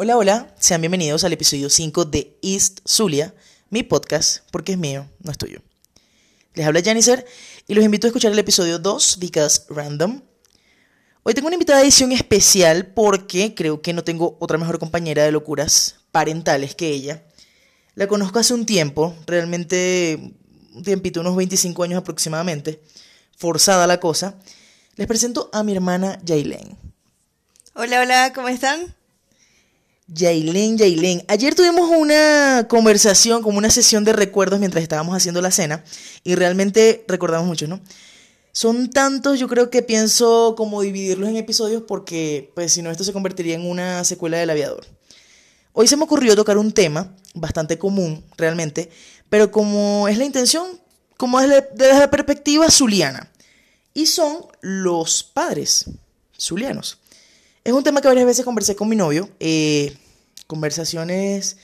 Hola, hola, sean bienvenidos al episodio 5 de East Zulia, mi podcast, porque es mío, no es tuyo. Les habla Janicer y los invito a escuchar el episodio 2, Because Random. Hoy tengo una invitada de edición especial porque creo que no tengo otra mejor compañera de locuras parentales que ella. La conozco hace un tiempo, realmente un tiempito, unos 25 años aproximadamente, forzada la cosa. Les presento a mi hermana Jailen. Hola, hola, ¿cómo están? Jailen, Jailen. Ayer tuvimos una conversación, como una sesión de recuerdos mientras estábamos haciendo la cena y realmente recordamos mucho, ¿no? Son tantos, yo creo que pienso como dividirlos en episodios porque, pues si no, esto se convertiría en una secuela del aviador. Hoy se me ocurrió tocar un tema bastante común, realmente, pero como es la intención, como desde, desde la perspectiva zuliana. Y son los padres zulianos. Es un tema que varias veces conversé con mi novio. Eh, conversaciones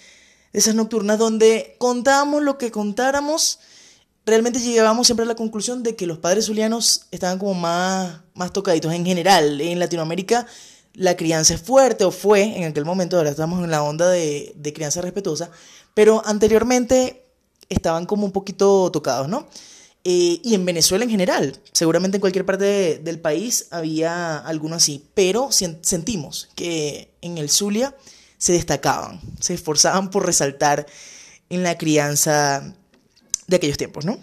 de esas nocturnas donde contábamos lo que contáramos. Realmente llegábamos siempre a la conclusión de que los padres zulianos estaban como más, más tocaditos en general. En Latinoamérica la crianza es fuerte o fue en aquel momento, ahora estamos en la onda de, de crianza respetuosa, pero anteriormente estaban como un poquito tocados, ¿no? Eh, y en Venezuela en general, seguramente en cualquier parte de, del país había alguno así, pero sentimos que en el Zulia se destacaban, se esforzaban por resaltar en la crianza de aquellos tiempos, ¿no?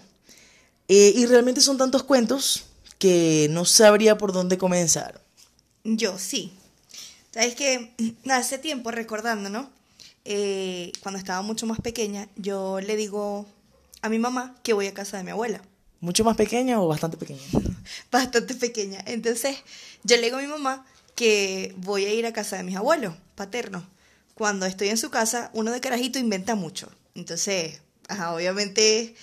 Eh, y realmente son tantos cuentos que no sabría por dónde comenzar. Yo sí. Sabes que hace tiempo recordando, ¿no? Eh, cuando estaba mucho más pequeña, yo le digo a mi mamá que voy a casa de mi abuela. ¿Mucho más pequeña o bastante pequeña? bastante pequeña. Entonces, yo le digo a mi mamá que voy a ir a casa de mis abuelos paternos. Cuando estoy en su casa, uno de carajito inventa mucho. Entonces, obviamente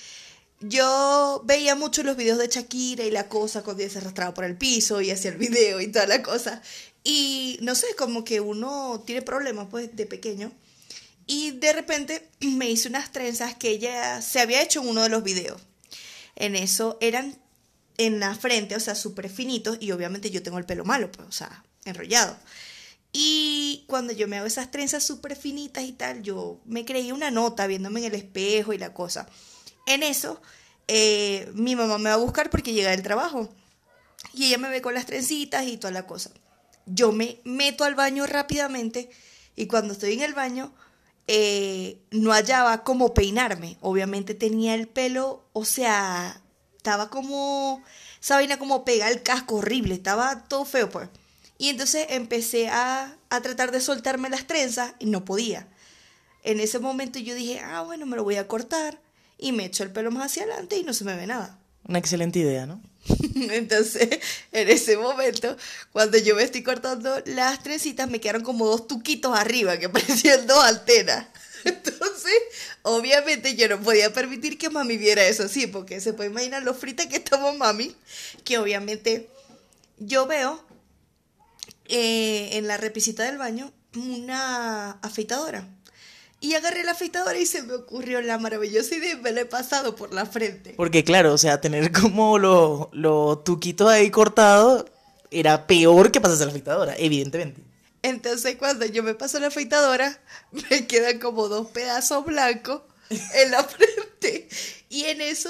yo veía mucho los videos de Shakira y la cosa cuando ella se arrastraba por el piso y hacía el video y toda la cosa. Y no sé, como que uno tiene problemas pues de pequeño. Y de repente me hice unas trenzas que ella se había hecho en uno de los videos en eso eran en la frente, o sea, súper finitos, y obviamente yo tengo el pelo malo, pues, o sea, enrollado. Y cuando yo me hago esas trenzas súper finitas y tal, yo me creí una nota viéndome en el espejo y la cosa. En eso, eh, mi mamá me va a buscar porque llega del trabajo. Y ella me ve con las trencitas y toda la cosa. Yo me meto al baño rápidamente y cuando estoy en el baño eh, no hallaba cómo peinarme. Obviamente tenía el pelo, o sea, estaba como, esa vaina como pega el casco horrible, estaba todo feo pues. Y entonces empecé a, a tratar de soltarme las trenzas y no podía. En ese momento yo dije, ah, bueno, me lo voy a cortar y me echo el pelo más hacia adelante y no se me ve nada. Una excelente idea, ¿no? Entonces, en ese momento, cuando yo me estoy cortando las trencitas, me quedaron como dos tuquitos arriba, que parecían dos antenas. Entonces, obviamente yo no podía permitir que mami viera eso así, porque se puede imaginar lo frita que estaba mami, que obviamente yo veo eh, en la repisita del baño una afeitadora. Y agarré la afeitadora y se me ocurrió la maravillosa idea y me la he pasado por la frente. Porque claro, o sea, tener como los lo tuquitos ahí cortados era peor que pasarse la afeitadora, evidentemente. Entonces cuando yo me paso la afeitadora, me quedan como dos pedazos blancos en la frente. Y en eso,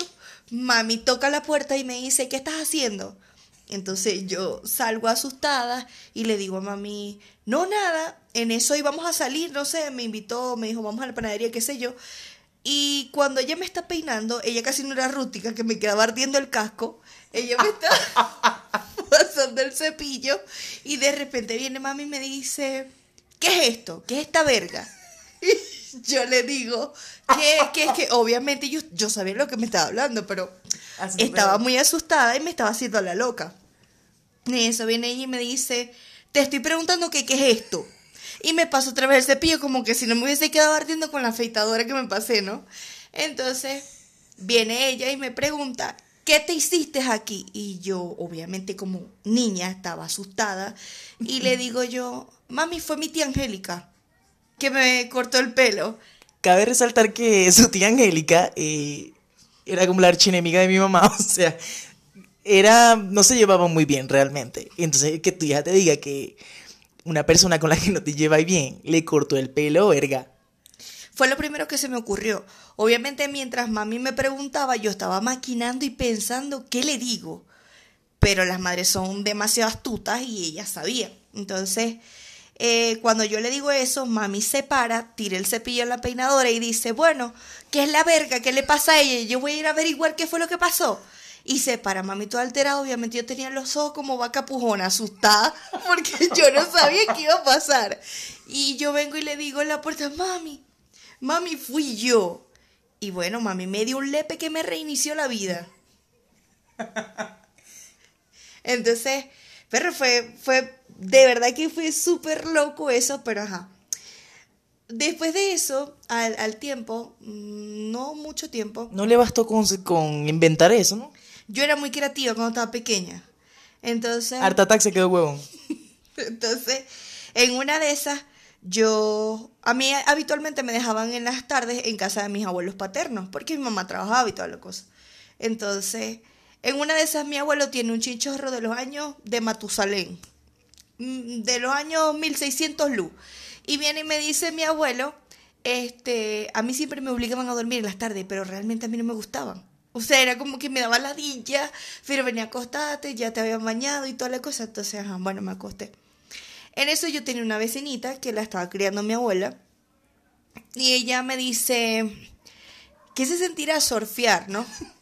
mami toca la puerta y me dice, ¿qué estás haciendo? Entonces yo salgo asustada y le digo a mami, no nada, en eso íbamos a salir, no sé, me invitó, me dijo, vamos a la panadería, qué sé yo. Y cuando ella me está peinando, ella casi no era rústica, que me quedaba ardiendo el casco, ella me está pasando el cepillo y de repente viene mami y me dice, ¿qué es esto? ¿Qué es esta verga? Y yo le digo, que es que obviamente yo, yo sabía lo que me estaba hablando, pero estaba muy asustada y me estaba haciendo la loca. Y eso viene ella y me dice, te estoy preguntando que, qué es esto. Y me paso otra vez el cepillo como que si no me hubiese quedado ardiendo con la afeitadora que me pasé, ¿no? Entonces viene ella y me pregunta, ¿qué te hiciste aquí? Y yo, obviamente como niña, estaba asustada y le digo yo, mami, fue mi tía Angélica que me cortó el pelo. Cabe resaltar que su tía Angélica eh, era como la archienemiga de mi mamá, o sea, era, no se llevaba muy bien realmente. Entonces, que tu hija te diga que una persona con la que no te llevas bien le cortó el pelo, verga. Fue lo primero que se me ocurrió. Obviamente mientras mami me preguntaba, yo estaba maquinando y pensando, ¿qué le digo? Pero las madres son demasiado astutas y ellas sabían. Entonces, eh, cuando yo le digo eso, mami se para, tira el cepillo en la peinadora y dice, bueno, ¿qué es la verga? ¿Qué le pasa a ella? Yo voy a ir a averiguar qué fue lo que pasó. Y se para, mami todo alterado, obviamente yo tenía los ojos como vaca pujona, asustada, porque yo no sabía qué iba a pasar. Y yo vengo y le digo en la puerta, mami, mami, fui yo. Y bueno, mami me dio un lepe que me reinició la vida. Entonces, pero fue, fue, de verdad que fue súper loco eso, pero ajá. Después de eso, al, al, tiempo, mm, no mucho tiempo. No le bastó con, con inventar eso, ¿no? Yo era muy creativa cuando estaba pequeña. Entonces. Art Attack se quedó huevón. Entonces, en una de esas, yo. A mí habitualmente me dejaban en las tardes en casa de mis abuelos paternos, porque mi mamá trabajaba y toda la cosa. Entonces, en una de esas, mi abuelo tiene un chinchorro de los años de Matusalén, mm, de los años 1600 luz. Y viene y me dice mi abuelo, este, a mí siempre me obligaban a dormir en las tardes, pero realmente a mí no me gustaban. O sea, era como que me daba ladilla, pero venía a acostarte, ya te habían bañado y toda la cosa. Entonces, ajá, bueno, me acosté. En eso yo tenía una vecinita que la estaba criando mi abuela. Y ella me dice, ¿qué se sentirá surfear, no?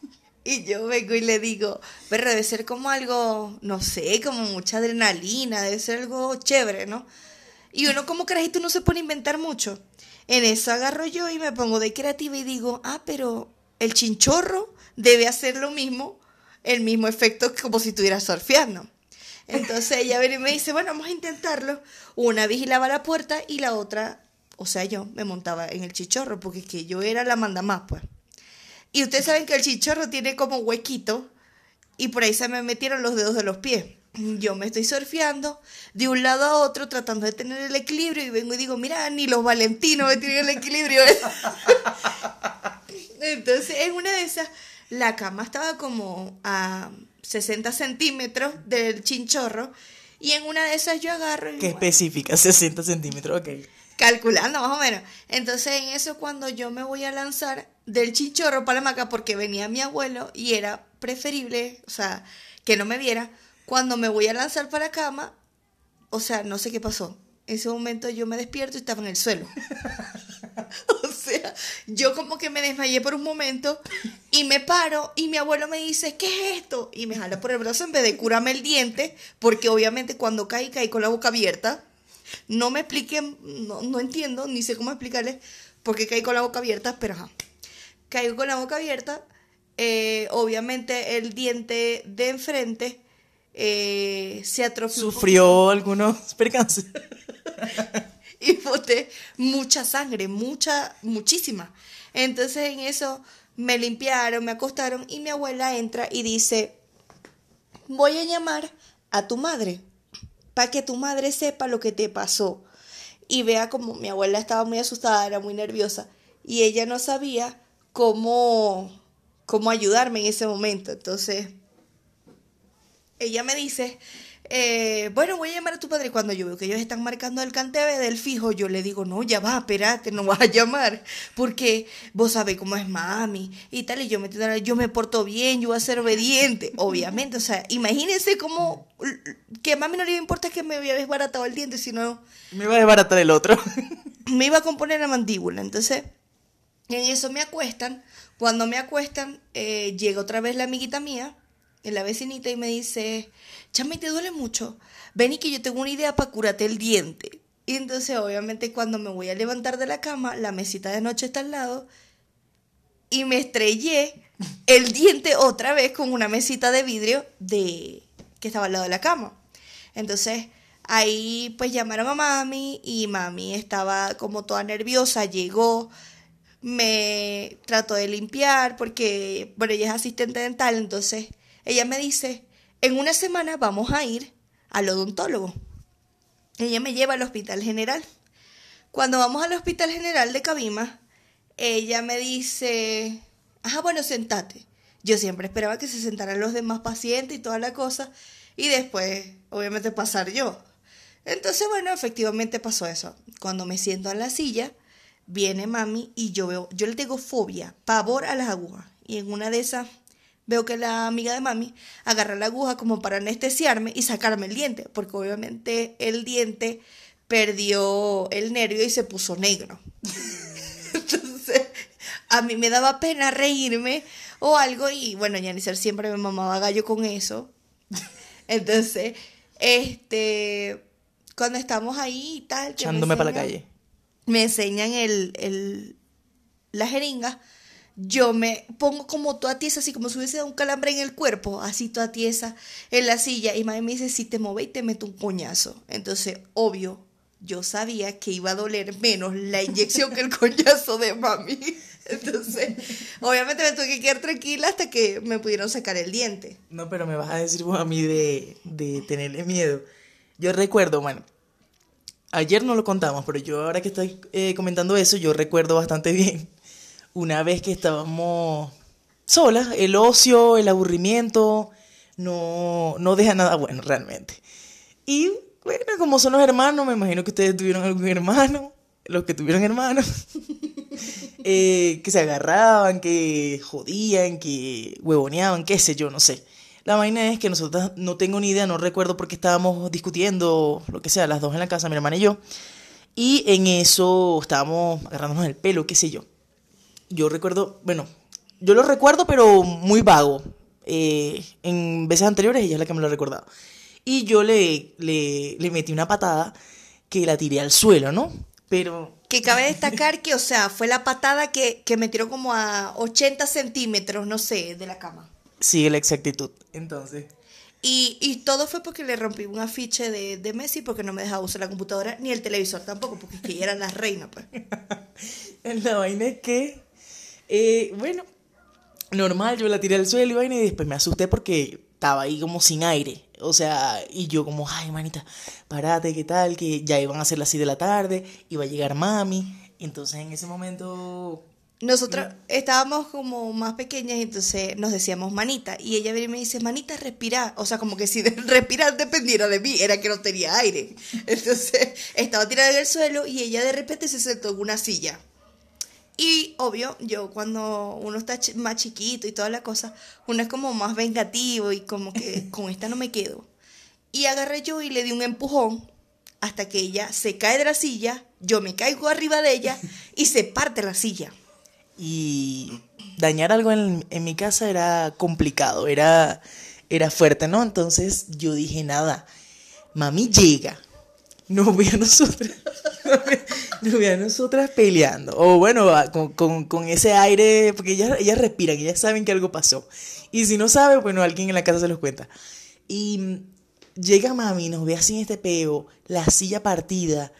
Y yo vengo y le digo, pero debe ser como algo, no sé, como mucha adrenalina, debe ser algo chévere, ¿no? Y uno como carajito no se pone a inventar mucho. En eso agarro yo y me pongo de creativa y digo, ah, pero el chinchorro debe hacer lo mismo, el mismo efecto como si estuviera surfeando. Entonces ella viene y me dice, bueno, vamos a intentarlo. Una vigilaba la puerta y la otra, o sea, yo me montaba en el chichorro, porque es que yo era la manda más, pues. Y ustedes saben que el chichorro tiene como huequito y por ahí se me metieron los dedos de los pies. Yo me estoy surfeando de un lado a otro tratando de tener el equilibrio y vengo y digo, mira, ni los valentinos me tienen el equilibrio. Entonces, en una de esas, la cama estaba como a 60 centímetros del chinchorro y en una de esas yo agarro... Y, Qué específica, 60 centímetros, ok. Calculando más o menos. Entonces en eso cuando yo me voy a lanzar del chinchorro para la maca porque venía mi abuelo y era preferible, o sea, que no me viera, cuando me voy a lanzar para la cama, o sea, no sé qué pasó. En ese momento yo me despierto y estaba en el suelo. o sea, yo como que me desmayé por un momento y me paro y mi abuelo me dice, ¿qué es esto? Y me jala por el brazo en vez de curarme el diente, porque obviamente cuando caí, caí con la boca abierta. No me expliquen, no, no entiendo, ni sé cómo explicarles por qué caí con la boca abierta, pero ajá. Caí con la boca abierta, eh, obviamente el diente de enfrente eh, se atrofió. Sufrió algunos percances. y boté mucha sangre, mucha, muchísima. Entonces en eso me limpiaron, me acostaron y mi abuela entra y dice, voy a llamar a tu madre para que tu madre sepa lo que te pasó. Y vea como mi abuela estaba muy asustada, era muy nerviosa y ella no sabía cómo, cómo ayudarme en ese momento. Entonces, ella me dice, eh, bueno, voy a llamar a tu padre. Cuando yo veo que ellos están marcando el cantebe del fijo, yo le digo, no, ya va, espérate, no vas a llamar, porque vos sabés cómo es mami y tal. Y yo me, yo me porto bien, yo voy a ser obediente, obviamente. O sea, imagínense cómo que a mami no le importa que me había desbaratado el diente, sino. Me iba a desbaratar el otro. me iba a componer la mandíbula. Entonces, en eso me acuestan. Cuando me acuestan, eh, llega otra vez la amiguita mía, la vecinita, y me dice chame, ¿te duele mucho? Ven y que yo tengo una idea para curarte el diente. Y entonces, obviamente, cuando me voy a levantar de la cama, la mesita de noche está al lado y me estrellé el diente otra vez con una mesita de vidrio de que estaba al lado de la cama. Entonces, ahí pues llamaron a mami y mami estaba como toda nerviosa, llegó, me trató de limpiar porque, bueno, ella es asistente dental, entonces ella me dice, en una semana vamos a ir al odontólogo. Ella me lleva al hospital general. Cuando vamos al hospital general de Cabima, ella me dice, ajá, bueno, sentate. Yo siempre esperaba que se sentaran los demás pacientes y toda la cosa, y después, obviamente, pasar yo. Entonces, bueno, efectivamente pasó eso. Cuando me siento en la silla, viene mami y yo veo, yo le tengo fobia, pavor a las agujas. Y en una de esas veo que la amiga de mami agarra la aguja como para anestesiarme y sacarme el diente, porque obviamente el diente perdió el nervio y se puso negro. Entonces, a mí me daba pena reírme o algo y bueno, Yanisser siempre me mamaba gallo con eso. Entonces, este, cuando estamos ahí y tal... Echándome para la calle. me enseñan el, el, la jeringa, yo me pongo como toda tiesa, así como si hubiese dado un calambre en el cuerpo, así toda tiesa en la silla. Y mami me dice, si te mueves y te meto un coñazo. Entonces, obvio, yo sabía que iba a doler menos la inyección que el coñazo de mami. Entonces, obviamente me tuve que quedar tranquila hasta que me pudieron sacar el diente. No, pero me vas a decir vos a mí de, de tenerle miedo. Yo recuerdo, bueno, ayer no lo contamos, pero yo ahora que estoy eh, comentando eso, yo recuerdo bastante bien una vez que estábamos solas, el ocio, el aburrimiento, no, no deja nada bueno realmente. Y bueno, como son los hermanos, me imagino que ustedes tuvieron algún hermano, los que tuvieron hermanos, eh, que se agarraban, que jodían, que huevoneaban, qué sé yo, no sé. La vaina es que nosotros no tengo ni idea, no recuerdo por qué estábamos discutiendo, lo que sea, las dos en la casa, mi hermana y yo. Y en eso estábamos agarrándonos el pelo, qué sé yo. Yo recuerdo, bueno, yo lo recuerdo, pero muy vago. Eh, en veces anteriores ella es la que me lo ha recordado. Y yo le, le, le metí una patada que la tiré al suelo, ¿no? Pero Que cabe destacar que, o sea, fue la patada que, que me tiró como a 80 centímetros, no sé, de la cama. sigue la exactitud. Entonces, Y, y todo fue porque le rompí un afiche de, de Messi porque no me dejaba usar la computadora ni el televisor tampoco, porque es que ella era la reina, pues. la vaina es que, eh, bueno, normal, yo la tiré al suelo y vaina y después me asusté porque estaba ahí como sin aire. O sea, y yo como, ay, manita, parate, ¿qué tal? Que ya iban a ser las 6 de la tarde, iba a llegar mami. Entonces en ese momento Nosotros estábamos como más pequeñas y entonces nos decíamos manita. Y ella viene y me dice, manita, respira. O sea, como que si de respirar dependiera de mí, era que no tenía aire. Entonces estaba tirada en el suelo y ella de repente se sentó en una silla. Y obvio, yo cuando uno está más chiquito y toda la cosa, uno es como más vengativo y como que con esta no me quedo. Y agarré yo y le di un empujón hasta que ella se cae de la silla, yo me caigo arriba de ella y se parte la silla. y dañar algo en, en mi casa era complicado, era, era fuerte, ¿no? Entonces yo dije, nada, mami llega, nos ve a nosotras, nos ve nosotras peleando, o bueno, con, con, con ese aire, porque ellas, ellas respiran, ellas saben que algo pasó, y si no sabe, bueno, alguien en la casa se los cuenta. Y llega mami, nos ve así en este peo, la silla partida,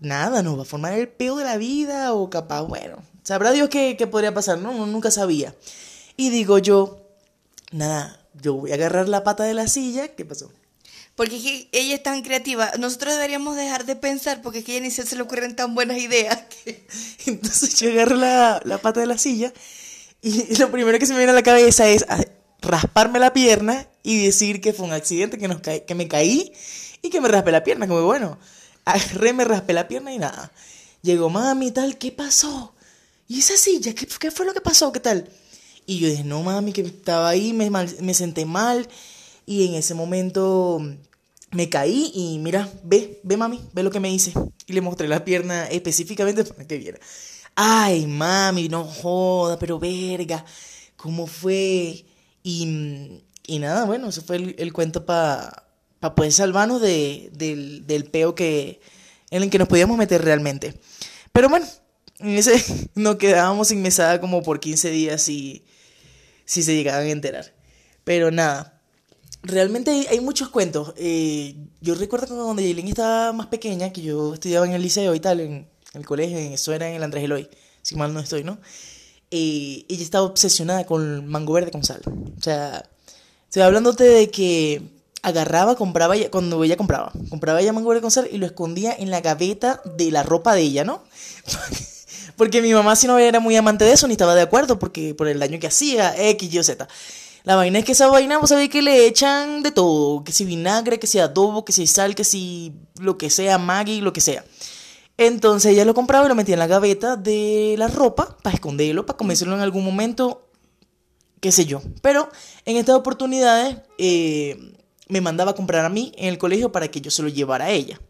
nada, nos va a formar el peo de la vida o capaz, bueno, sabrá Dios qué, qué podría pasar, ¿no? Uno nunca sabía. Y digo yo, nada, yo voy a agarrar la pata de la silla, ¿qué pasó? Porque es que ella es tan creativa. Nosotros deberíamos dejar de pensar porque es que a ella ni se le ocurren tan buenas ideas. que- Entonces yo agarro la, la pata de la silla y lo primero que se me viene a la cabeza es rasparme la pierna y decir que fue un accidente, que, nos caí- que me caí y que me raspé la pierna. Como bueno, agarré, me raspé la pierna y nada. Llegó mami y tal, ¿qué pasó? ¿Y esa silla? ¿Qué, qué fue lo que pasó? ¿Qué tal? Y yo dije, no mami, que estaba ahí, me, mal- me senté mal y en ese momento me caí y mira, ve, ve mami, ve lo que me hice. Y le mostré la pierna específicamente para que viera. Ay, mami, no joda, pero verga, ¿cómo fue? Y, y nada, bueno, eso fue el, el cuento para pa poder salvarnos de, del, del peo que, en el que nos podíamos meter realmente. Pero bueno, en ese nos quedábamos sin mesada como por 15 días si, si se llegaban a enterar. Pero nada, realmente hay, hay muchos cuentos. Eh, yo recuerdo que cuando Yailin estaba más pequeña, que yo estudiaba en el liceo y tal, en, el colegio, en, eso era en el Andrés Eloy, si mal no estoy, ¿no? Eh, ella estaba obsesionada con mango verde con sal. O sea, estoy hablándote de que agarraba, compraba, ella- cuando ella compraba, compraba ella mango verde con sal y lo escondía en la gaveta de la ropa de ella, ¿no? Porque mi mamá si no era muy amante de eso, ni estaba de acuerdo, porque por el daño que hacía, X, Y o Z. La vaina es que esa vaina, vos sabés que le echan de todo. Que si vinagre, que si adobo, que si sal, que si lo que sea, Maggi, lo que sea. Entonces ella lo compraba y lo metía en la gaveta de la ropa para esconderlo, para comérselo en algún momento, qué sé yo. Pero en estas oportunidades eh, me mandaba a comprar a mí en el colegio para que yo se lo llevara a ella.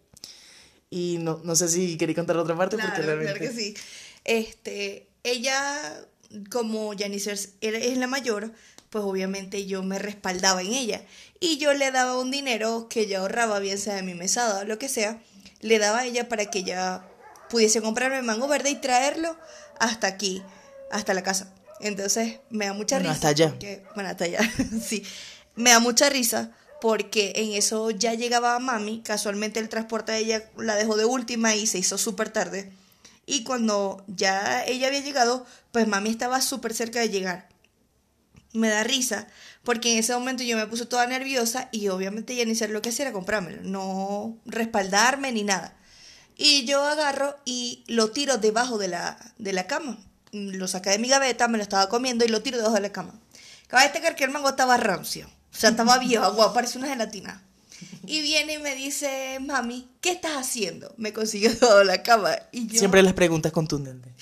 Y no, no sé si quería contar otra parte porque realmente... claro que sí. Este, ella, como Janice es la mayor, pues obviamente yo me respaldaba en ella. Y yo le daba un dinero que yo ahorraba, bien sea de mi mesada o lo que sea, le daba a ella para que ella pudiese comprarme mango verde y traerlo hasta aquí, hasta la casa. Entonces me da mucha Bueno, risa. hasta allá. porque- bueno, hasta allá, sí. Me da mucha risa porque en eso ya llegaba mami, casualmente el transporte de ella la dejó de última y se hizo súper tarde. Y cuando ya ella había llegado, pues mami estaba súper cerca de llegar. Me da risa, porque en ese momento yo me puse toda nerviosa y obviamente ya ni sé lo que hacía era comprármelo, no respaldarme ni nada. Y yo agarro y lo tiro debajo de la, de la cama. Lo saqué de mi gaveta, me lo estaba comiendo y lo tiro debajo de la cama. Acaba de destacar que el mango estaba rancio. O sea, estaba viejo, agua, parece una gelatina. Y viene y me dice, mami, ¿qué estás haciendo? Me consiguió debajo de la cama. Y yo, Siempre las preguntas contundentes.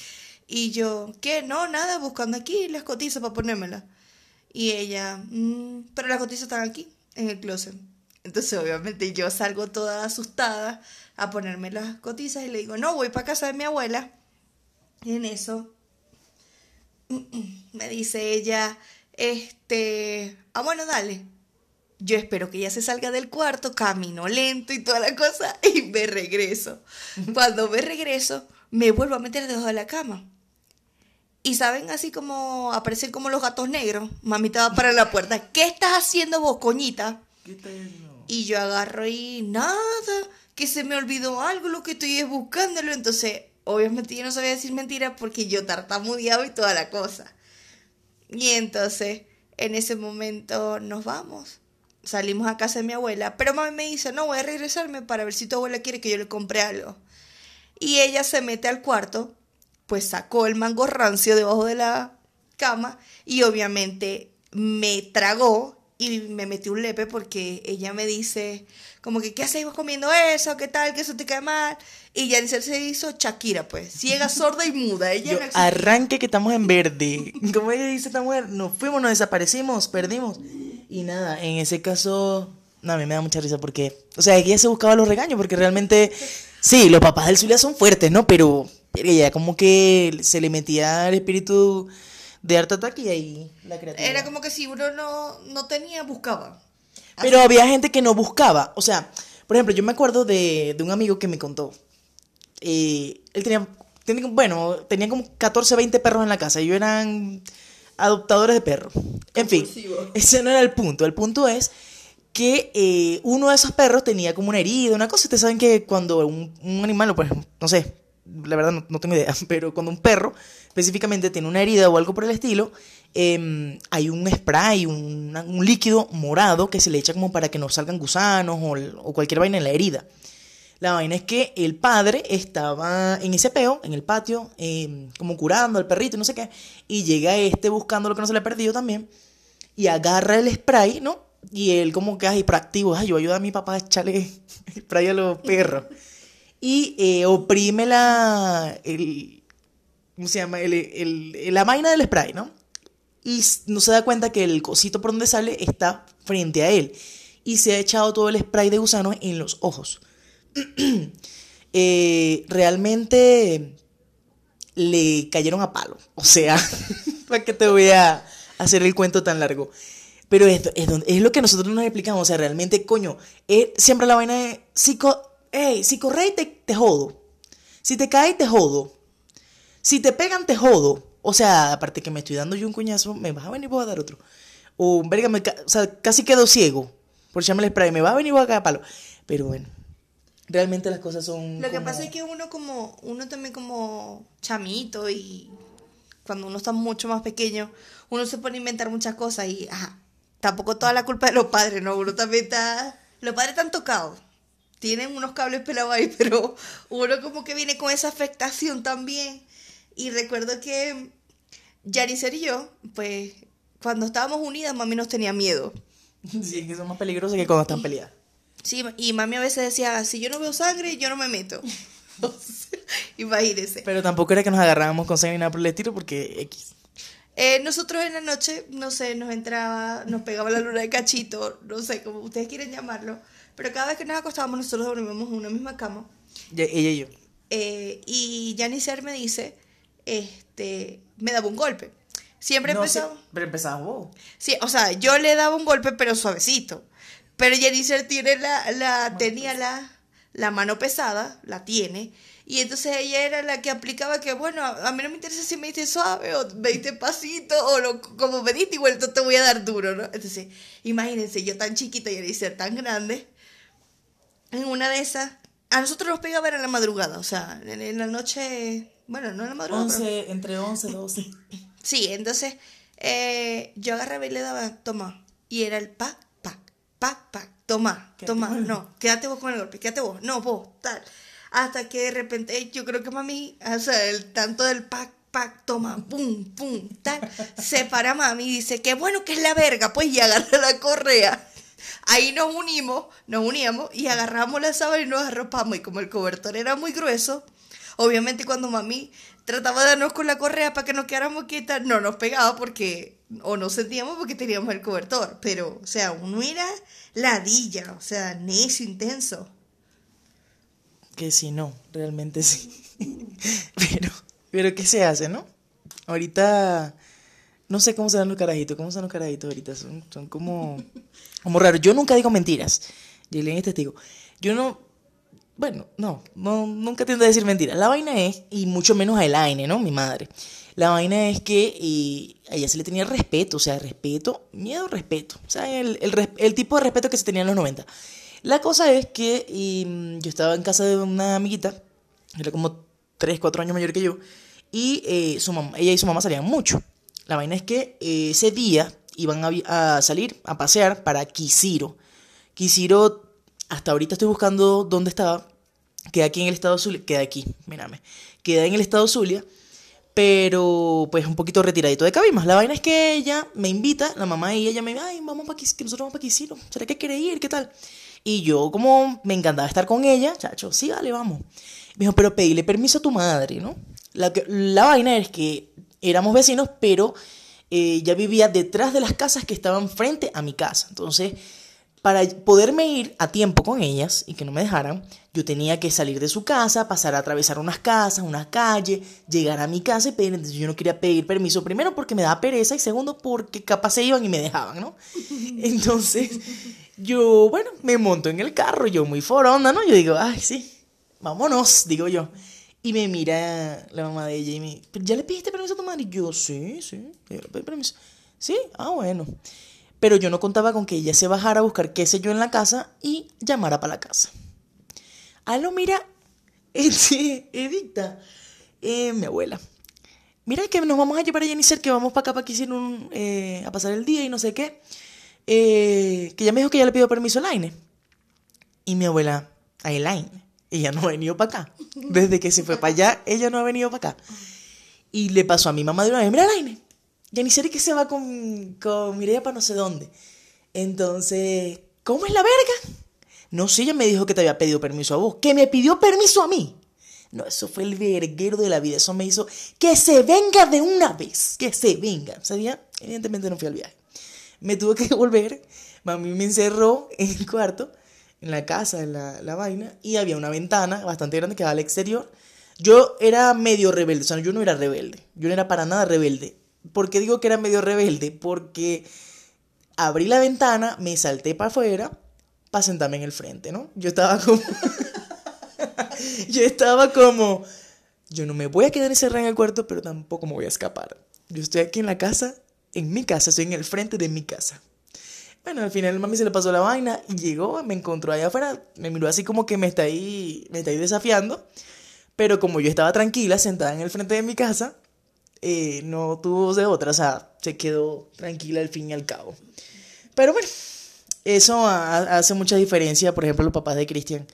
y yo, ¿qué? No, nada, buscando aquí las cotizas para ponérmelas. Y ella, "Mm, pero las cotizas están aquí, en el closet. Entonces, obviamente, yo salgo toda asustada a ponerme las cotizas y le digo, no, voy para casa de mi abuela. Y en eso, me dice ella, este, ah, bueno, dale. Yo espero que ella se salga del cuarto, camino lento y toda la cosa, y me regreso. Cuando me regreso, me vuelvo a meter debajo de la cama. Y saben, así como aparecen como los gatos negros, mamita va para la puerta. ¿Qué estás haciendo vos, coñita? Y yo agarro y nada, que se me olvidó algo, lo que estoy es buscándolo. Entonces, obviamente yo no sabía decir mentiras porque yo tartamudeaba y toda la cosa. Y entonces, en ese momento nos vamos. Salimos a casa de mi abuela, pero mami me dice, no, voy a regresarme para ver si tu abuela quiere que yo le compre algo. Y ella se mete al cuarto, pues sacó el mango rancio debajo de la cama y obviamente me tragó y me metió un lepe porque ella me dice como que ¿qué hacéis vos comiendo eso? ¿Qué tal? Que eso te cae mal. Y ya se hizo Shakira, pues, ciega, sorda y muda. Ella Yo, no arranque que estamos en verde. Como ella dice esta mujer, nos fuimos, nos desaparecimos, perdimos. Y nada, en ese caso, no, a mí me da mucha risa porque, o sea, ella se buscaba los regaños porque realmente, sí, los papás del Zulia son fuertes, ¿no? Pero ella como que se le metía el espíritu de Art Attack y ahí la creatividad. Era como que si uno no, no tenía, buscaba. Pero había gente que no buscaba. O sea, por ejemplo, yo me acuerdo de, de un amigo que me contó. Eh, él tenía, tenía, bueno, tenía como 14, 20 perros en la casa. Ellos eran adoptadores de perros. En fin, ese no era el punto. El punto es que eh, uno de esos perros tenía como una herida, una cosa. Ustedes saben que cuando un, un animal, pues, no sé, la verdad no, tengo idea, pero cuando un perro específicamente tiene una herida o algo por el estilo, eh, hay un spray, un, un líquido morado que se le echa como para que no salgan gusanos o, cualquier vaina en la herida. La vaina es que el padre estaba en ese peo, en el patio, eh, como curando al perrito y no sé qué, y llega este buscando lo que no se le ha perdido también, y agarra el spray, ¿no? Y él como que hiperactivo, ay, yo ayudo a mi papá a echarle spray a los perros. Y eh, oprime la, el, ¿cómo se llama? El, el- la vaina del spray, ¿no? Y no se da cuenta que el cosito por donde sale está frente a él. Y se ha echado todo el spray de gusano en los ojos. Eh, realmente le cayeron a palo. O sea, ¿para qué te voy a hacer el cuento tan largo? Pero es, es, es lo que nosotros nos explicamos. O sea, realmente, coño, es siempre la vaina de, si, co- ey, si corres te, te jodo. Si te caes, te jodo. Si te pegan, te jodo. O sea, aparte que me estoy dando yo un coñazo, me vas a venir y voy a dar otro. O, verga, me o sea, casi quedo ciego por el spray. Me va a venir y voy a a palo. Pero bueno, realmente las cosas son. Lo que como- pasa es que uno como, uno también como chamito y cuando uno está mucho más pequeño, uno se pone a inventar muchas cosas y ajá, tampoco toda la culpa de los padres, ¿no? Uno también está, los padres están tocados, tienen unos cables pelados ahí, pero uno como que viene con esa afectación también. Y recuerdo que Yaricer y yo, pues cuando estábamos unidas, mami nos tenía miedo. Sí, es que son más peligrosos que cuando están peleadas. Sí, y mami a veces decía, si yo no veo sangre, yo no me meto. Imagínense. Pero tampoco era que nos agarrábamos con sangre ni nada por el estilo porque X. Eh, nosotros en la noche, no sé, nos entraba, nos pegaba la luna de cachito, no sé, como ustedes quieren llamarlo, pero cada vez que nos acostábamos nosotros dormíamos en una misma cama. Ella y yo. Eh, y Janicer me dice, este, me daba un golpe. Siempre No empezaba... pero empezaba vos. Sí, o sea, yo le daba un golpe, pero suavecito. Pero Janicer tiene la, la, tenía la, la mano pesada, la tiene. Y entonces ella era la que aplicaba que, bueno, a, mí no me interesa si me diste suave o me diste pasito o lo, como me diste, igual te voy a dar duro, ¿no? Entonces, imagínense, yo tan chiquita y Janicer tan grande, en una de esas, a nosotros nos pegaba era en la madrugada, o sea, en, en la noche, bueno, no en la madrugada. pero- 11, entre 11 y 12. Sí, entonces eh, yo agarraba y le daba, toma. Y era el pa, pa, pa, pa, toma, Quédate toma. No, quédate vos con el golpe, quédate vos, no, vos, tal. Hasta que de repente yo creo que mami, o sea, el tanto del pac, pac, toma, pum, pum, tal, se para mami y dice, qué bueno que es la verga, pues y agarra la correa. Ahí nos unimos, nos uníamos y agarramos la sábana y nos arropamos. Y como el cobertor era muy grueso, obviamente cuando mami trataba de darnos con la correa para que nos quedáramos quietas, no nos pegaba porque, o no sentíamos porque teníamos el cobertor. Pero, o sea, uno era ladilla, o sea, necio, intenso. Que sí, no, realmente sí. pero, pero ¿qué se hace, no? Ahorita, no sé cómo serán los carajitos, cómo son los carajitos ahorita, son, son como, como raros. Yo nunca digo mentiras, Yelena es testigo. Yo no, bueno, no, no, nunca tiendo a decir mentiras. La vaina es, y mucho menos a Elaine, ¿no? Mi madre. La vaina es que eh, a ella se le tenía respeto, o sea, respeto, miedo, respeto. O sea, el, tipo de respeto que se tenía en los 90. La cosa es que y, yo estaba en casa de una amiguita, era como 3, 4 años mayor que yo, y eh, su mamá, ella y su mamá salían mucho. La vaina es que eh, ese día iban a, salir a pasear para Quisiro. Quisiro, hasta ahorita estoy buscando dónde estaba, queda aquí en el estado Zulia, queda aquí, mírame, queda en el estado Zulia, pero pues un poquito retiradito de Cabimas. La vaina es que ella me invita, la mamá y ella me dice, ay, vamos para que nosotros vamos para Quisiro, ¿será que quiere ir? ¿Qué tal? Y yo como me encantaba estar con ella, chacho, sí, dale, vamos. Me dijo, pero pedirle permiso a tu madre, ¿no? La, la vaina es que éramos vecinos, pero eh, ella vivía detrás de las casas que estaban frente a mi casa. Entonces, para poderme ir a tiempo con ellas y que no me dejaran, yo tenía que salir de su casa, pasar a atravesar unas casas, una calle, llegar a mi casa y pedir. Entonces yo no quería pedir permiso, primero porque me daba pereza y segundo porque capaz se iban y me dejaban, ¿no? Entonces yo, bueno, me monto en el carro, yo muy foronda, ¿no? Yo digo, ay, sí, vámonos, digo yo. Y me mira la mamá de ella y me ¿Pero ¿ya le pediste permiso a tu madre? Y yo, sí, sí, ya le pedí permiso. Sí, ah, bueno. Pero yo no contaba con que ella se bajara a buscar qué sé yo en la casa y llamara para la casa. Aló, mira, este, Edicta, eh, mi abuela. Mira que nos vamos a llevar a Jennifer, que vamos para acá para que hicieron un, eh, a pasar el día y no sé qué. Eh, que ya me dijo que ya le pidió permiso a Elaine. Y mi abuela, a Elaine, ella no ha venido para acá. Desde que se fue para allá, ella no ha venido para acá. Y le pasó a mi mamá de una vez, mira Elaine, Jennifer que se va con, con Mireia para no sé dónde. Entonces, ¿cómo es la verga? No sé, ella me dijo que te había pedido permiso a vos. ¿Que me pidió permiso a mí? No, eso fue el verguero de la vida. Eso me hizo que se venga de una vez. Que se venga. ¿Sabía? Evidentemente no fui al viaje. Me tuve que volver. Mami me encerró en el cuarto, en la casa, en la, la vaina. Y había una ventana bastante grande que daba al exterior. Yo era medio rebelde. O sea, yo no era rebelde. Yo no era para nada rebelde. ¿Por qué digo que era medio rebelde? Porque abrí la ventana, me salté para afuera para sentarme en el frente, ¿no? Yo estaba como... yo estaba como... Yo no me voy a quedar encerrada en el cuarto, pero tampoco me voy a escapar. Yo estoy aquí en la casa, en mi casa, estoy en el frente de mi casa. Bueno, al final mami se le pasó la vaina y llegó, me encontró allá afuera, me miró así como que me está ahí, me está ahí desafiando. Pero como yo estaba tranquila, sentada en el frente de mi casa, eh, no tuvo de otra, o sea, se quedó tranquila al fin y al cabo. Pero bueno, eso ha- hace mucha diferencia, por ejemplo, los papás de Cristian,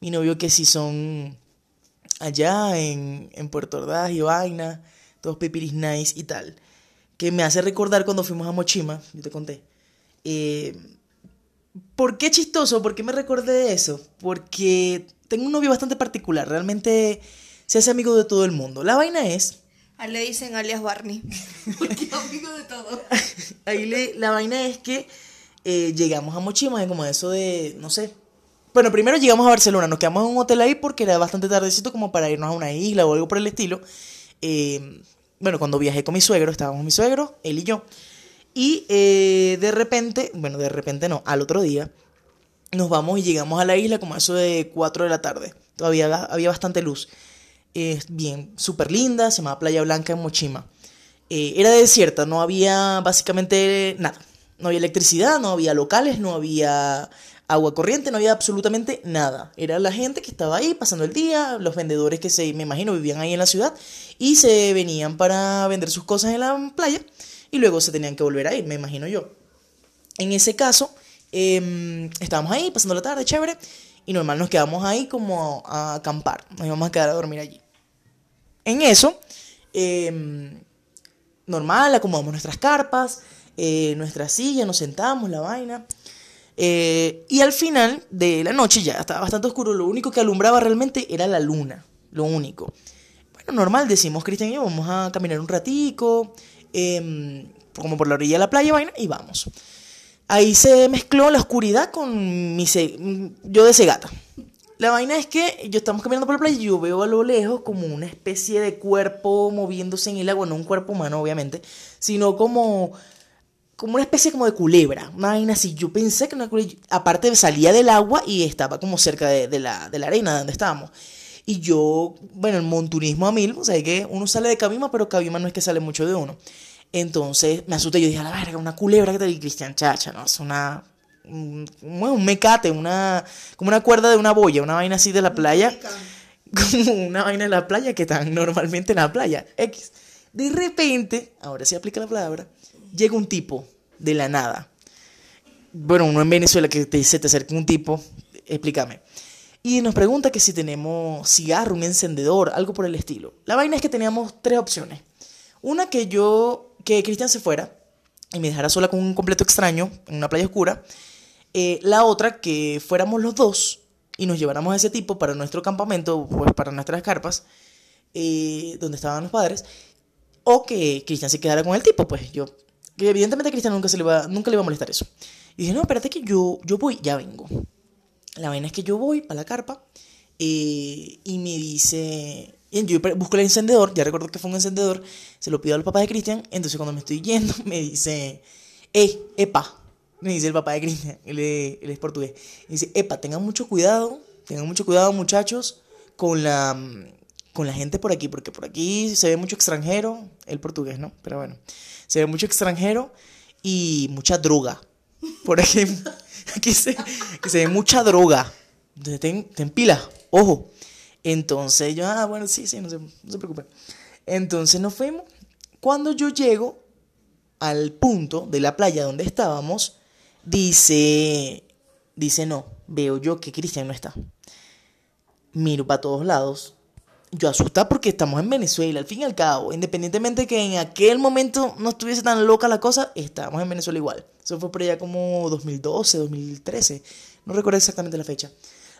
mi novio que sí son allá en, en Puerto Ordaz y vaina, todos pipiris nice y tal. que me hace recordar cuando fuimos a Mochima, yo te conté. Eh, ¿Por qué chistoso? ¿Por qué me recordé de eso? Porque tengo un novio bastante particular, realmente se hace amigo de todo el mundo. La vaina es... A le dicen alias Barney. Porque amigo de todo. Ahí le, la vaina es que eh, llegamos a Mochima, como eso de, no sé. Bueno, primero llegamos a Barcelona, nos quedamos en un hotel ahí porque era bastante tardecito como para irnos a una isla o algo por el estilo. Eh, bueno, cuando viajé con mi suegro, estábamos mi suegro, él y yo. Y eh, de repente, bueno, de repente no, al otro día, nos vamos y llegamos a la isla como eso de 4 de la tarde. Todavía había bastante luz. Es bien, súper linda, se llama Playa Blanca en Mochima. Eh, era desierta, no había básicamente nada. No había electricidad, no había locales, no había agua corriente, no había absolutamente nada. Era la gente que estaba ahí pasando el día, los vendedores que se, me imagino, vivían ahí en la ciudad y se venían para vender sus cosas en la playa y luego se tenían que volver a ir, me imagino yo. En ese caso, em, estábamos ahí pasando la tarde, chévere, y normal nos quedamos ahí como a acampar, nos íbamos a quedar a dormir allí. En eso, em, normal, acomodamos nuestras carpas, eh, nuestra silla, nos sentamos, la vaina. Eh, y al final de la noche ya estaba bastante oscuro, lo único que alumbraba realmente era la luna, lo único. Bueno, normal, decimos Cristian y yo, vamos a caminar un ratico, em, como por la orilla de la playa, vaina, y vamos. Ahí se mezcló la oscuridad con mi yo de cegata. La vaina es que yo estamos caminando por la playa y yo veo a lo lejos como una especie de cuerpo moviéndose en el agua, no un cuerpo humano obviamente, sino como como una especie como de culebra, una vaina así. Yo pensé que una culebra, aparte salía del agua y estaba como cerca de, la, de la arena donde estábamos. Y yo, bueno, el monturismo a mil, o sea, que uno sale de Cabima, pero Cabima no es que sale mucho de uno. Entonces me asusté, yo dije, a la verga, una culebra que te di Cristian Chacha, ¿no? Es una, un, un mecate, una, como una cuerda de una boya, una vaina así de la playa. Como una vaina de la playa que están normalmente en la playa. X. De repente, ahora sí aplica la palabra, llega un tipo de la nada. Bueno, uno en Venezuela que te, se te acerca un tipo, explícame. Y nos pregunta que si tenemos cigarro, un encendedor, algo por el estilo. La vaina es que teníamos tres opciones. Una que yo, que Cristian se fuera y me dejara sola con un completo extraño en una playa oscura. Eh, la otra, que fuéramos los dos y nos lleváramos a ese tipo para nuestro campamento, pues para nuestras carpas, eh, donde estaban los padres. O que Cristian se quedara con el tipo, pues yo que evidentemente a Cristian nunca, se le va, nunca le va a molestar eso. Y dije, no, espérate que yo, yo voy, ya vengo. La vaina es que yo voy para la carpa eh, y me dice, yo busco el encendedor, ya recuerdo que fue un encendedor, se lo pido al papá de Cristian, entonces cuando me estoy yendo me dice, eh, epa, me dice el papá de Cristian, él, es portugués, y dice, epa, tengan mucho cuidado, tengan mucho cuidado muchachos con la, con la gente por aquí, porque por aquí se ve mucho extranjero, el portugués, ¿no? Pero bueno se ve mucho extranjero y mucha droga. Por ejemplo, aquí se, se ve mucha droga. Ten, ten pila, ojo. Entonces yo, ah, bueno, sí, sí, no se, no se preocupe. Entonces nos fuimos. Cuando yo llego al punto de la playa donde estábamos, dice, dice no, veo yo que Cristian no está. Miro para todos lados, yo asustada porque estamos en Venezuela, al fin y al cabo, independientemente de que en aquel momento no estuviese tan loca la cosa, estábamos en Venezuela igual. Eso fue por allá como 2012, 2013, no recuerdo exactamente la fecha.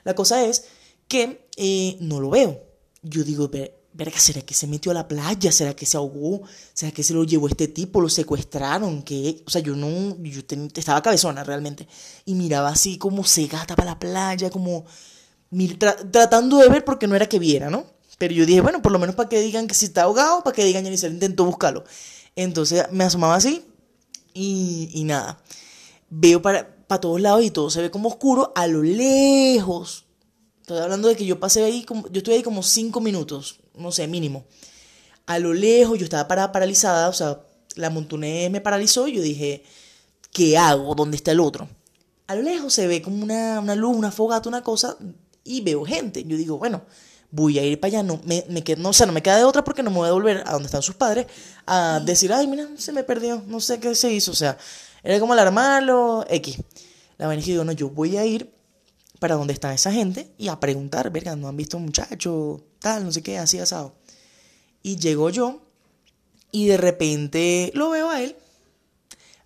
La cosa es que eh, no lo veo. Yo digo, verga, ¿será que se metió a la playa? ¿Será que se ahogó? ¿Será que se lo llevó este tipo? ¿Lo secuestraron? ¿Qué? O sea, yo no, yo estaba cabezona realmente. Y miraba así como se gata para la playa, como tratando de ver porque no era que viera, ¿no? Pero yo dije, bueno, por lo menos para que digan que si está ahogado, para que digan ya ni se intentó buscarlo. Entonces me asomaba así y, y nada. Veo para, para todos lados y todo se ve como oscuro a lo lejos. Estoy hablando de que yo pasé ahí, como, yo estuve ahí como cinco minutos, no sé, mínimo. A lo lejos yo estaba para, paralizada, o sea, la montonés me paralizó y yo dije, ¿qué hago? ¿Dónde está el otro? A lo lejos se ve como una, una luz, una fogata, una cosa, y veo gente. Yo digo, bueno, voy a ir para allá, no me, me no, o sea, no me queda de otra porque no me voy a volver a donde están sus padres a decir, ay, mira, se me perdió, no sé qué se hizo, o sea, era como alarmarlo, X. La vaina es que digo, no, yo voy a ir para donde está esa gente y a preguntar, verga, no han visto un muchacho, tal, no sé qué, así asado. Y llego yo Y de repente lo veo a él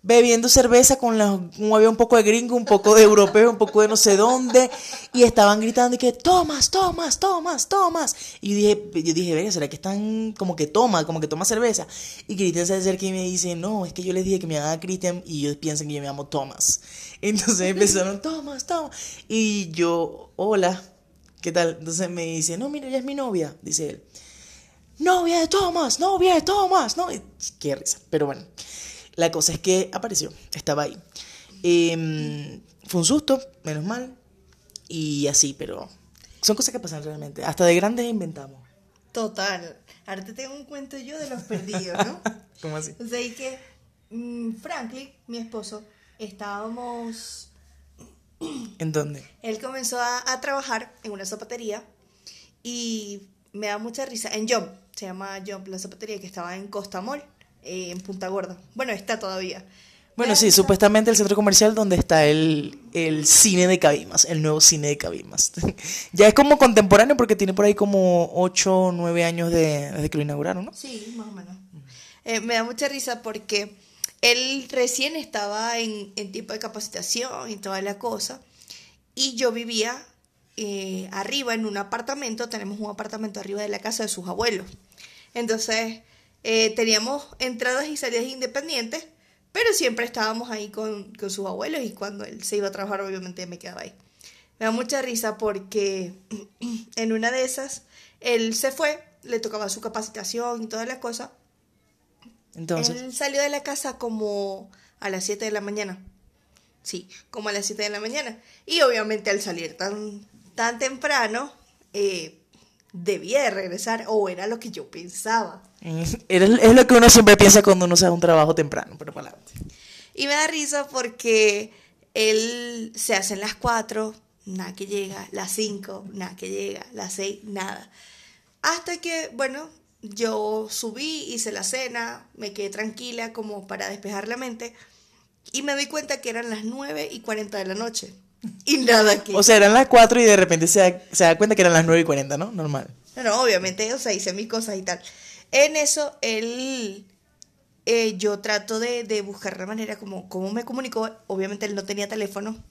bebiendo cerveza con la, había un poco de gringo, un poco de europeo, un poco de no sé dónde, y estaban gritando y que Tomas, Tomas, Tomas, Tomas. Y yo dije, yo dije, venga, ¿será que están como que toma, como que toma cerveza? Y Cristian se acerca y me dice, no, es que yo les dije que me llamaba Cristian y ellos piensan que yo me llamo Thomas. Entonces empezaron, Thomas, Thomas. Y yo, hola, ¿qué tal? Entonces me dice, no, mira, ella es mi novia, dice él. Novia de Thomas, novia de Thomas, no. Qué risa, pero bueno. La cosa es que apareció, estaba ahí. Em, fue un susto, menos mal, y así, pero son cosas que pasan realmente. Hasta de grandes inventamos. Total. Ahora te tengo un cuento yo de los perdidos, ¿no? ¿Cómo así? O sea, y que mm, Franklin, mi esposo, estábamos... ¿En dónde? Él comenzó a, a, trabajar en una zapatería y me da mucha risa. En Jump, se llama Jump la zapatería que estaba en Costa Mall. Eh, en Punta Gorda. Bueno, está todavía. Bueno, sí, supuestamente el centro comercial donde está el, el cine de Cabimas, el nuevo cine de Cabimas. ya es como contemporáneo porque tiene por ahí como 8 o 9 años de, desde que lo inauguraron, ¿no? Sí, más o menos. Eh, me da mucha risa porque él recién estaba en, en tipo de capacitación y toda la cosa. Y yo vivía eh, arriba en un apartamento, tenemos un apartamento arriba de la casa de sus abuelos. Entonces, eh, teníamos entradas y salidas independientes, pero siempre estábamos ahí con, con, sus abuelos y cuando él se iba a trabajar obviamente me quedaba ahí. Me da mucha risa porque en una de esas él se fue, le tocaba su capacitación y toda la cosa. Entonces. Él salió de la casa como a las 7 de la mañana. Sí, como a las 7 de la mañana. Y obviamente al salir tan, tan temprano, eh, debía de regresar o era lo que yo pensaba. Es lo que uno siempre piensa cuando uno se da un trabajo temprano, pero para adelante. Y me da risa porque él se hace en las 4, nada que llega, las 5, nada que llega, las 6, nada. Hasta que, bueno, yo subí, hice la cena, me quedé tranquila como para despejar la mente y me doy cuenta que eran las 9 y 40 de la noche. Y nada aquí. O sea, eran las 4 y de repente se da, se da cuenta que eran las 9 y 40, ¿no? Normal. No, no, obviamente, o sea, hice mis cosas y tal. En eso, él, eh, yo trato de, de, buscar la manera como, como me comunicó. Obviamente él no tenía teléfono.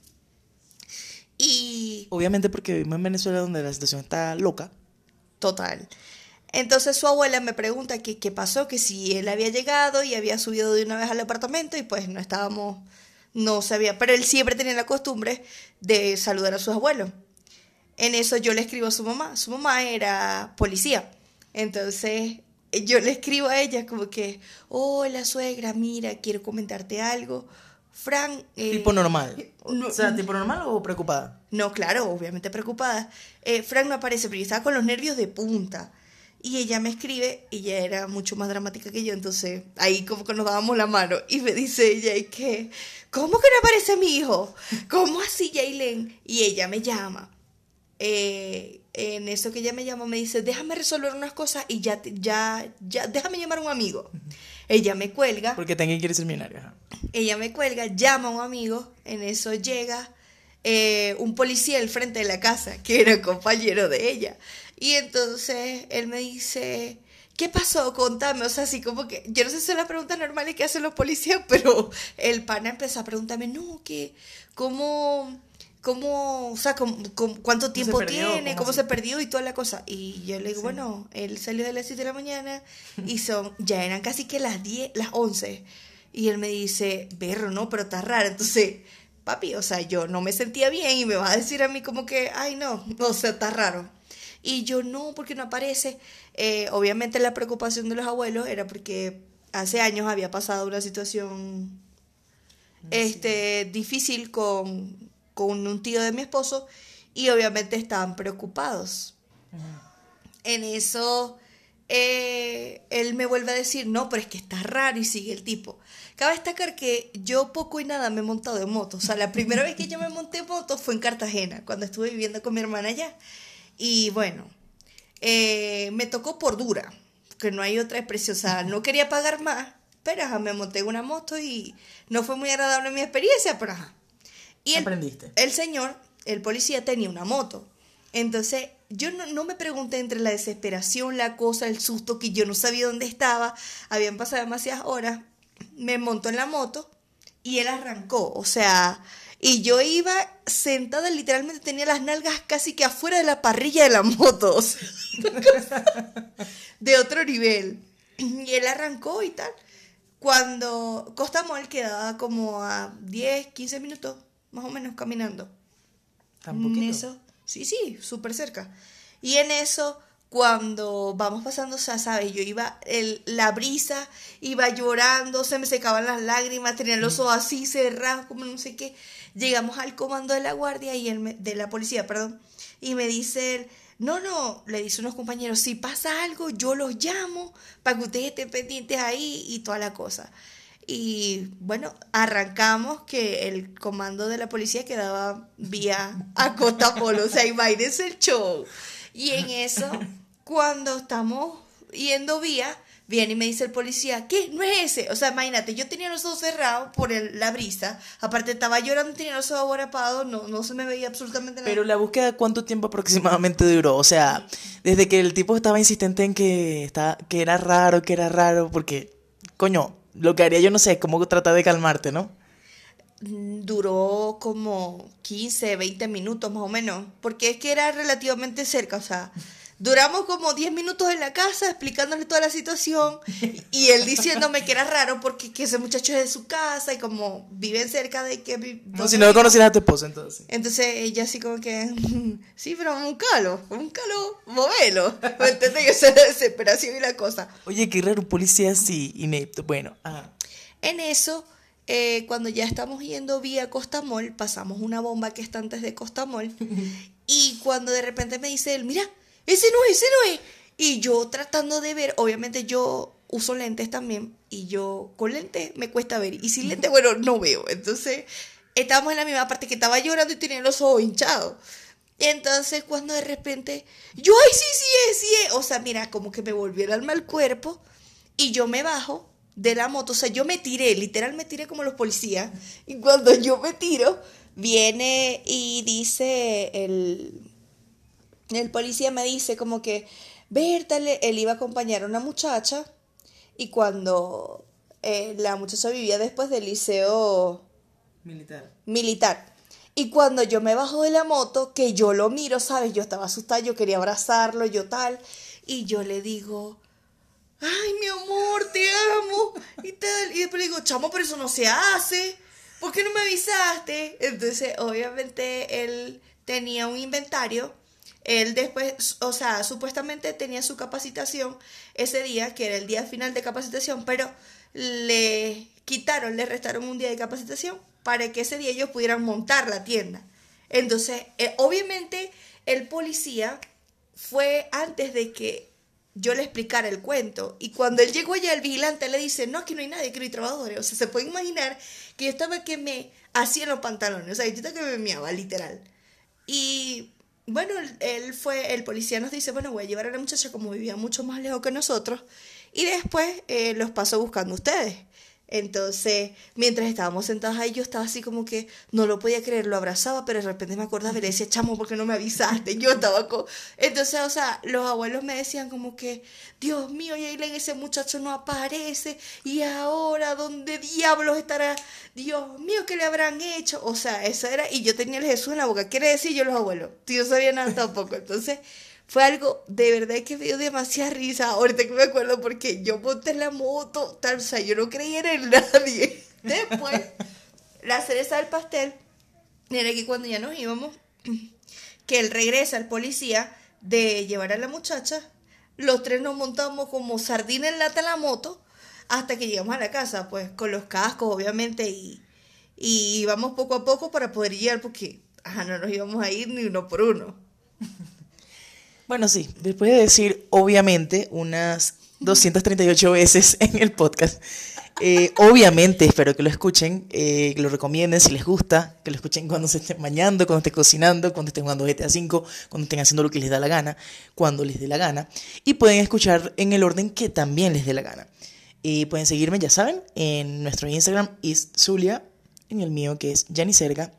Y... Obviamente porque vivimos en Venezuela donde la situación está loca. Total. Entonces su abuela me pregunta qué, qué pasó, que si él había llegado y había subido de una vez al apartamento y pues no estábamos no sabía, pero él siempre tenía la costumbre de saludar a sus abuelos. En eso yo le escribo a su mamá, su mamá era policía, entonces yo le escribo a ella como que, hola suegra, mira, quiero comentarte algo. Fran... Eh, tipo normal. o sea, tipo normal o preocupada. No, claro, obviamente preocupada. Eh, Fran no aparece, pero estaba con los nervios de punta. Y ella me escribe, ella era mucho más dramática que yo, entonces ahí como que nos dábamos la mano. Y me dice ella, ¿y qué? ¿Cómo que no aparece mi hijo? ¿Cómo así, Jailen? Y ella me llama. Eh, en eso que ella me llama, me dice, déjame resolver unas cosas y ya, ya, ya, déjame llamar a un amigo. Ella me cuelga. Porque también quiere ser millonaria. Ella me cuelga, llama a un amigo, en eso llega eh, un policía al frente de la casa, que era compañero de ella. Y entonces él me dice, ¿qué pasó? Contame. O sea, así como que, yo no sé si es la pregunta normal que hacen los policías, pero el pana empezó a preguntarme, no, que, ¿cómo, cómo, o sea, cuánto tiempo tiene, cómo, se perdió y toda la cosa? Y yo le digo, bueno, él salió de las 7 de la mañana y son, ya eran casi que las 10, las 11. Y él me dice, berro, no, pero está raro. Entonces, papi, o sea, yo no me sentía bien y me va a decir a mí como que, ay, no, o sea, está raro. Y yo no, porque no aparece. Eh, obviamente la preocupación de los abuelos era porque hace años había pasado una situación este, difícil con, con un tío de mi esposo y obviamente estaban preocupados. En eso eh, él me vuelve a decir, no, pero es que está raro y sigue el tipo. Cabe destacar que yo poco y nada me he montado en moto. O sea, la primera vez que yo me monté en moto fue en Cartagena, cuando estuve viviendo con mi hermana allá. Y bueno, eh, me tocó por dura, que no hay otra expresión. O sea, no quería pagar más, pero ajá, me monté en una moto y no fue muy agradable mi experiencia, pero ajá. Y el, Aprendiste. el señor, el policía, tenía una moto. Entonces yo no, no me pregunté entre la desesperación, la cosa, el susto, que yo no sabía dónde estaba, habían pasado demasiadas horas, me montó en la moto y él arrancó, o sea, y yo iba sentada, literalmente tenía las nalgas casi que afuera de la parrilla de la moto, o sea, de otro nivel. Y él arrancó y tal. Cuando Costa Mall quedaba como a 10, 15 minutos, más o menos, caminando. ¿Tan En eso, sí, sí, súper cerca. Y en eso, cuando vamos pasando, o sea, ¿sabes? Yo iba, el, la brisa, iba llorando, se me secaban las lágrimas, tenía los ojos así cerrados, como no sé qué. Llegamos al comando de la guardia y él me- de la policía, perdón, y me dice él, no, no, le dice unos compañeros, si pasa algo, yo los llamo para que ustedes estén pendientes ahí y toda la cosa. Y bueno, arrancamos que el comando de la policía quedaba vía a Costa Polo. O sea, imagínense el show. Y en eso, cuando estamos yendo vía, viene y me dice el policía, ¿qué? No es ese. O sea, imagínate, yo tenía los ojos cerrados por el- la brisa. Aparte, estaba llorando, tenía los ojos aborapados, no, no se me veía absolutamente nada. Pero la búsqueda, ¿cuánto tiempo aproximadamente duró? O sea, desde que el tipo estaba insistente en que, que era raro, que era raro, porque, coño, lo que haría yo no sé, es como tratar de calmarte, ¿no? Mm, duró como 15, 20 minutos más o menos, porque es que era relativamente cerca, o sea, duramos como 10 minutos en la casa explicándole toda la situación y él diciéndome que era raro porque que ese muchacho es de su casa y como viven cerca de que... vi- No, si no vivo. conocieras a tu esposo, entonces. Entonces ella así como que, sí, pero un calo, un calo, movelo, ¿me entiendes? Y esa es la desesperación y la cosa. Oye, qué raro, un policía así, inepto. Bueno, ah, En eso, eh, cuando ya estamos yendo vía Costa Mall, pasamos una bomba que está antes de Costa Mall. y cuando de repente me dice él, mira, ese no es, ese no es. Y yo tratando de ver, obviamente yo uso lentes también. Y yo con lentes me cuesta ver. Y sin lentes, bueno, no veo. Entonces, estábamos en la misma parte que estaba llorando y tenía los ojos hinchados. Entonces, cuando de repente, yo, ay, sí, sí es, sí es. O sea, mira, como que me volvió el alma al cuerpo. Y yo me bajo de la moto, o sea, yo me tiré, literal me tiré como los policías. Y cuando yo me tiro, viene y dice el, el policía me dice como que, Berta, él iba a acompañar a una muchacha y cuando eh, la muchacha vivía después del liceo militar. militar. Y cuando yo me bajo de la moto, que yo lo miro, ¿sabes? Yo estaba asustada, yo quería abrazarlo, yo tal. Y yo le digo, ay, mi amor, te amo. Y tal. Y después le digo, chamo, pero eso no se hace. ¿Por qué no me avisaste? Entonces, obviamente, él tenía un inventario. Él después, o sea, supuestamente tenía su capacitación ese día, que era el día final de capacitación, pero le quitaron, le restaron un día de capacitación para que ese día ellos pudieran montar la tienda. Entonces, eh, obviamente, el policía fue antes de que yo le explicara el cuento. Y cuando él llegó allá, el vigilante le dice, no, aquí no hay nadie, aquí no hay trabajadores. O sea, se puede imaginar que yo estaba que me hacía los pantalones. O sea, yo estaba que me meaba, literal. Y bueno, él- fue, el policía nos dice, bueno, voy a llevar a la muchacha como vivía mucho más lejos que nosotros. Y después eh, los paso buscando a ustedes. Entonces, mientras estábamos sentados ahí, yo estaba así como que no lo podía creer, lo abrazaba, pero de repente me acordaba y le decía, chamo, ¿por qué no me avisaste? Yo estaba con... Entonces, o sea, los abuelos me decían como que, Dios mío, Yailen, ese muchacho no aparece, y ahora, ¿dónde diablos estará? Dios mío, ¿qué le habrán hecho? O sea, eso era, y yo tenía el Jesús en la boca, quiere decir yo los abuelos, yo sabía nada tampoco, entonces... Fue algo de verdad que me dio demasiada risa. Ahorita que me acuerdo porque yo monté la moto, tal, o sea, yo no creía en nadie. Después, la cereza del pastel era que cuando ya nos íbamos, que él regresa al policía de llevar a la muchacha, los tres nos montamos como sardina en lata en la moto hasta que llegamos a la casa, pues con los cascos obviamente y, y íbamos poco a poco para poder llegar porque ajá, no nos íbamos a ir ni uno por uno. Bueno, sí, después de decir, obviamente, unas 238 veces en el podcast, eh, obviamente espero que lo escuchen, eh, que lo recomienden si les gusta, que lo escuchen cuando se estén bañando, cuando estén cocinando, cuando estén jugando GTA V, cuando estén haciendo lo que les da la gana, cuando les dé la gana, y pueden escuchar en el orden que también les dé la gana. Y pueden seguirme, ya saben, en nuestro Instagram es Zulia, en el mío que es Serga.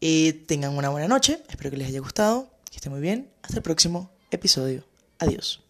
Eh, tengan una buena noche, espero que les haya gustado, que estén muy bien. Hasta el próximo episodio. Adiós.